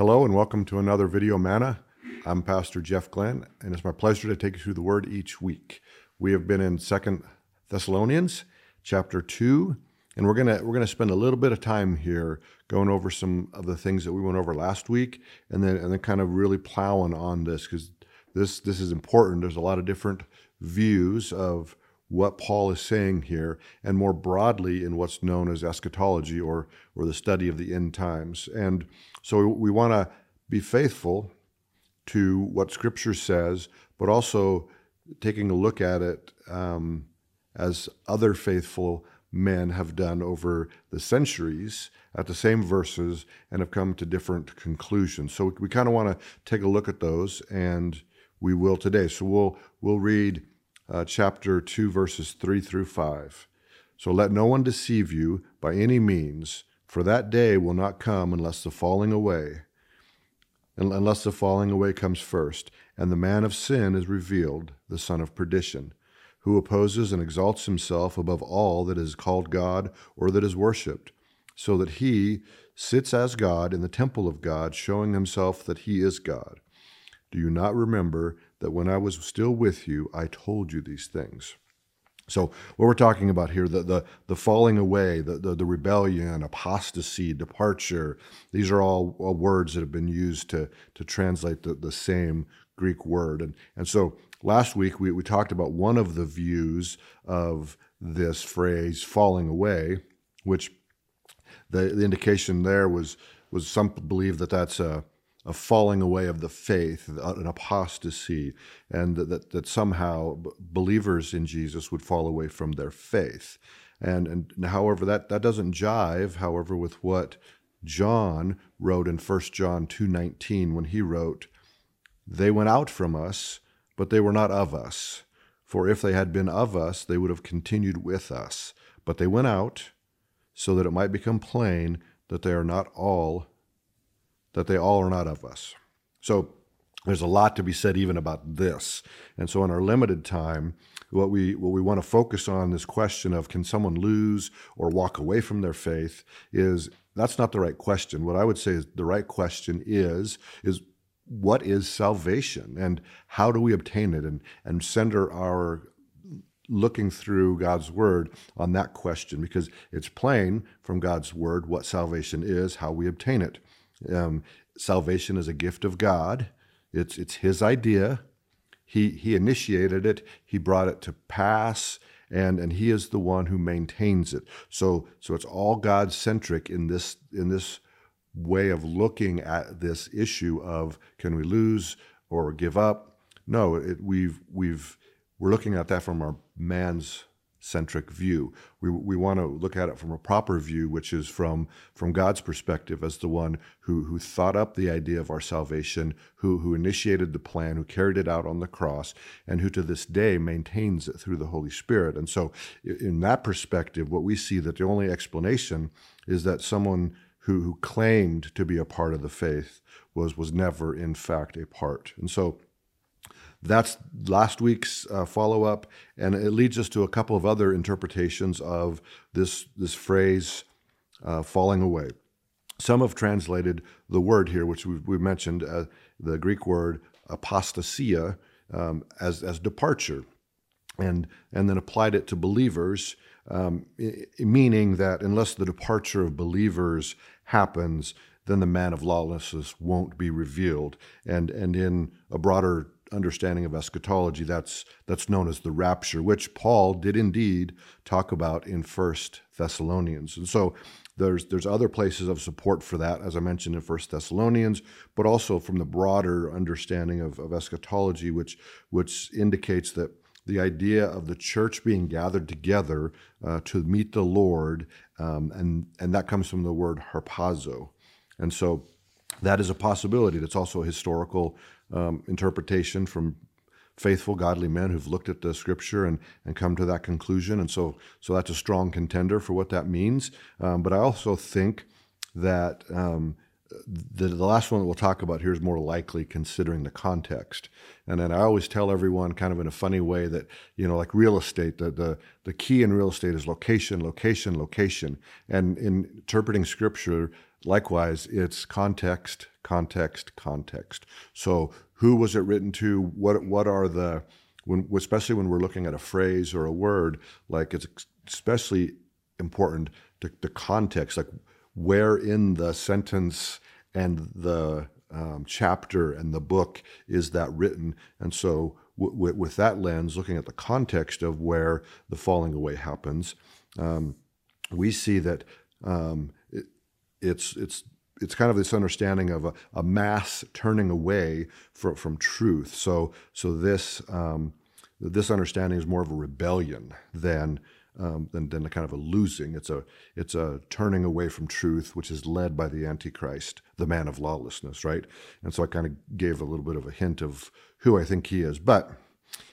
Hello and welcome to another Video Manna. I'm Pastor Jeff Glenn, and it's my pleasure to take you through the Word each week. We have been in Second Thessalonians, chapter two, and we're gonna we're gonna spend a little bit of time here going over some of the things that we went over last week, and then and then kind of really plowing on this because this this is important. There's a lot of different views of what Paul is saying here, and more broadly in what's known as eschatology or or the study of the end times. And so we want to be faithful to what Scripture says, but also taking a look at it um, as other faithful men have done over the centuries at the same verses and have come to different conclusions. So we, kind of want to take a look at those, and we will today. So we'll we'll read uh, chapter 2, verses 3 through 5. So let no one deceive you by any means, for that day will not come unless the falling away, unless the falling away comes first, and the man of sin is revealed, the son of perdition, who opposes and exalts himself above all that is called God or that is worshipped, so that he sits as God in the temple of God, showing himself that he is God. Do you not remember that when I was still with you, I told you these things? So what we're talking about here, the the, the falling away, the, the, the rebellion, apostasy, departure, these are all, words that have been used to to translate the, the same Greek word. And and so last week we, we talked about one of the views of this phrase falling away, which the, the indication there was was some believe that that's a a falling away of the faith, an apostasy, and that, that somehow believers in Jesus would fall away from their faith. And, and however, that, that doesn't jive, however, with what John wrote in 1 John 2.19 when he wrote, They went out from us, but they were not of us. For if they had been of us, they would have continued with us. But they went out so that it might become plain that they are not all that they all are not of us. So there's a lot to be said even about this. And so in our limited time, what we what we want to focus on this question of can someone lose or walk away from their faith is that's not the right question. What I would say is the right question is is what is salvation and how do we obtain it and and center our looking through God's word on that question because it's plain from God's word what salvation is, how we obtain it. Um, salvation is a gift of God. It's it's His idea. He He initiated it. He brought it to pass, and and He is the one who maintains it. So so it's all God centric in this in this way of looking at this issue of can we lose or give up? No, it, we've we've we're looking at that from our man's centric view. We, we want to look at it from a proper view, which is from, from God's perspective as the one who, who thought up the idea of our salvation, who, who initiated the plan, who carried it out on the cross, and who to this day maintains it through the Holy Spirit. And so, in that perspective, what we see that the only explanation is that someone who, who claimed to be a part of the faith was, was never, in fact, a part. And so, that's last week's uh, follow up, and it leads us to a couple of other interpretations of this, this phrase, uh, falling away. Some have translated the word here, which we, we mentioned, uh, the Greek word apostasia, um, as, as departure, and, and then applied it to believers, um, meaning that unless the departure of believers happens, then the man of lawlessness won't be revealed. And, and in a broader understanding of eschatology, that's that's known as the rapture, which Paul did indeed talk about in First Thessalonians. And so there's there's other places of support for that, as I mentioned in First Thessalonians, but also from the broader understanding of, of eschatology, which which indicates that the idea of the church being gathered together uh, to meet the Lord, um, and and that comes from the word harpazo, and so that is a possibility. That's also a historical um, interpretation from faithful, godly men who've looked at the scripture and, and come to that conclusion. And so, so that's a strong contender for what that means. Um, but I also think that um, the, the last one that we'll talk about here is more likely considering the context. And then I always tell everyone kind of in a funny way that, you know, like real estate, the, the, the key in real estate is location, location, location. And in interpreting scripture, likewise, it's context, context, context. So who was it written to? What, what are the, when, especially when we're looking at a phrase or a word, like it's especially important to the context, like where in the sentence and the um, chapter and the book is that written. And so, w- w- with that lens, looking at the context of where the falling away happens, um, we see that um, it, it's it's it's kind of this understanding of a, a mass turning away from, from truth. So so this um, this understanding is more of a rebellion than um, than, than a kind of a losing. It's a it's a turning away from truth, which is led by the Antichrist, the man of lawlessness, right? And so I kind of gave a little bit of a hint of who I think he is. But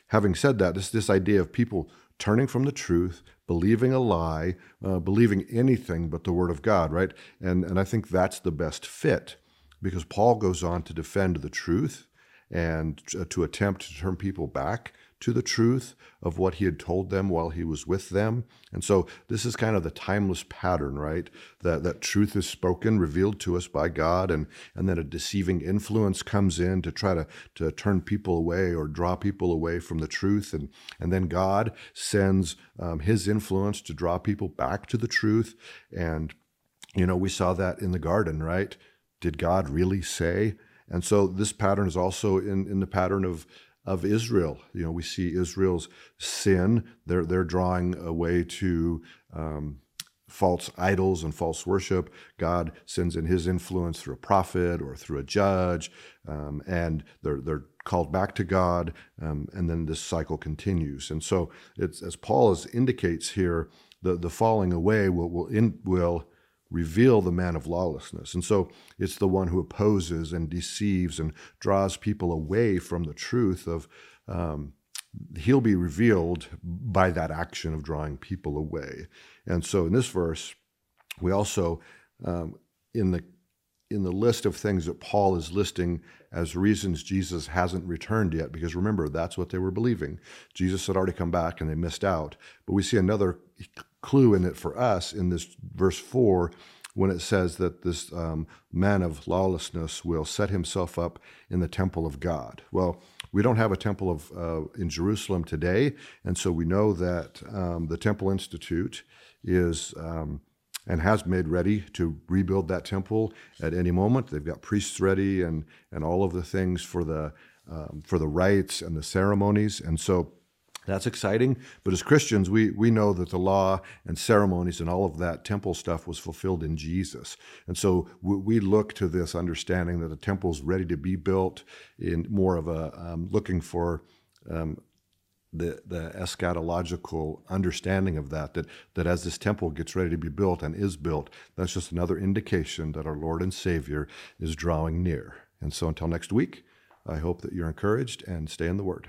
having said that, this this idea of people turning from the truth, believing a lie, uh, believing anything but the word of God, right? And and I think that's the best fit because Paul goes on to defend the truth and uh, to attempt to turn people back to the truth of what he had told them while he was with them. And so this is kind of the timeless pattern, right? That that truth is spoken, revealed to us by God, and and then a deceiving influence comes in to try to, to turn people away or draw people away from the truth. And and then God sends um, his influence to draw people back to the truth. And you know, we saw that in the garden, right? Did God really say? And so this pattern is also in, in the pattern of of Israel. You know, we see Israel's sin. They're they're drawing away to um, false idols and false worship. God sends in His influence through a prophet or through a judge, um, and they're they're called back to God, um, and then this cycle continues. And so, it's as Paul is, indicates here, the the falling away will will in, will reveal the man of lawlessness. And so it's the one who opposes and deceives and draws people away from the truth of um, he'll be revealed by that action of drawing people away. And so in this verse, we also um, in the in the list of things that Paul is listing as reasons Jesus hasn't returned yet, because remember, that's what they were believing. Jesus had already come back and they missed out. But we see another clue in it for us in this verse 4 when it says that this um, man of lawlessness will set himself up in the temple of God. Well, we don't have a temple of uh, in Jerusalem today, and so we know that um, the Temple Institute is um, and has made ready to rebuild that temple at any moment. They've got priests ready and and all of the things for the um, for the rites and the ceremonies, and so that's exciting. But as Christians, we, we know that the law and ceremonies and all of that temple stuff was fulfilled in Jesus. And so we, we look to this understanding that the is ready to be built in more of a um, looking for um, the, the eschatological understanding of that, that, that as this temple gets ready to be built and is built, that's just another indication that our Lord and Savior is drawing near. And so until next week, I hope that you're encouraged and stay in the Word.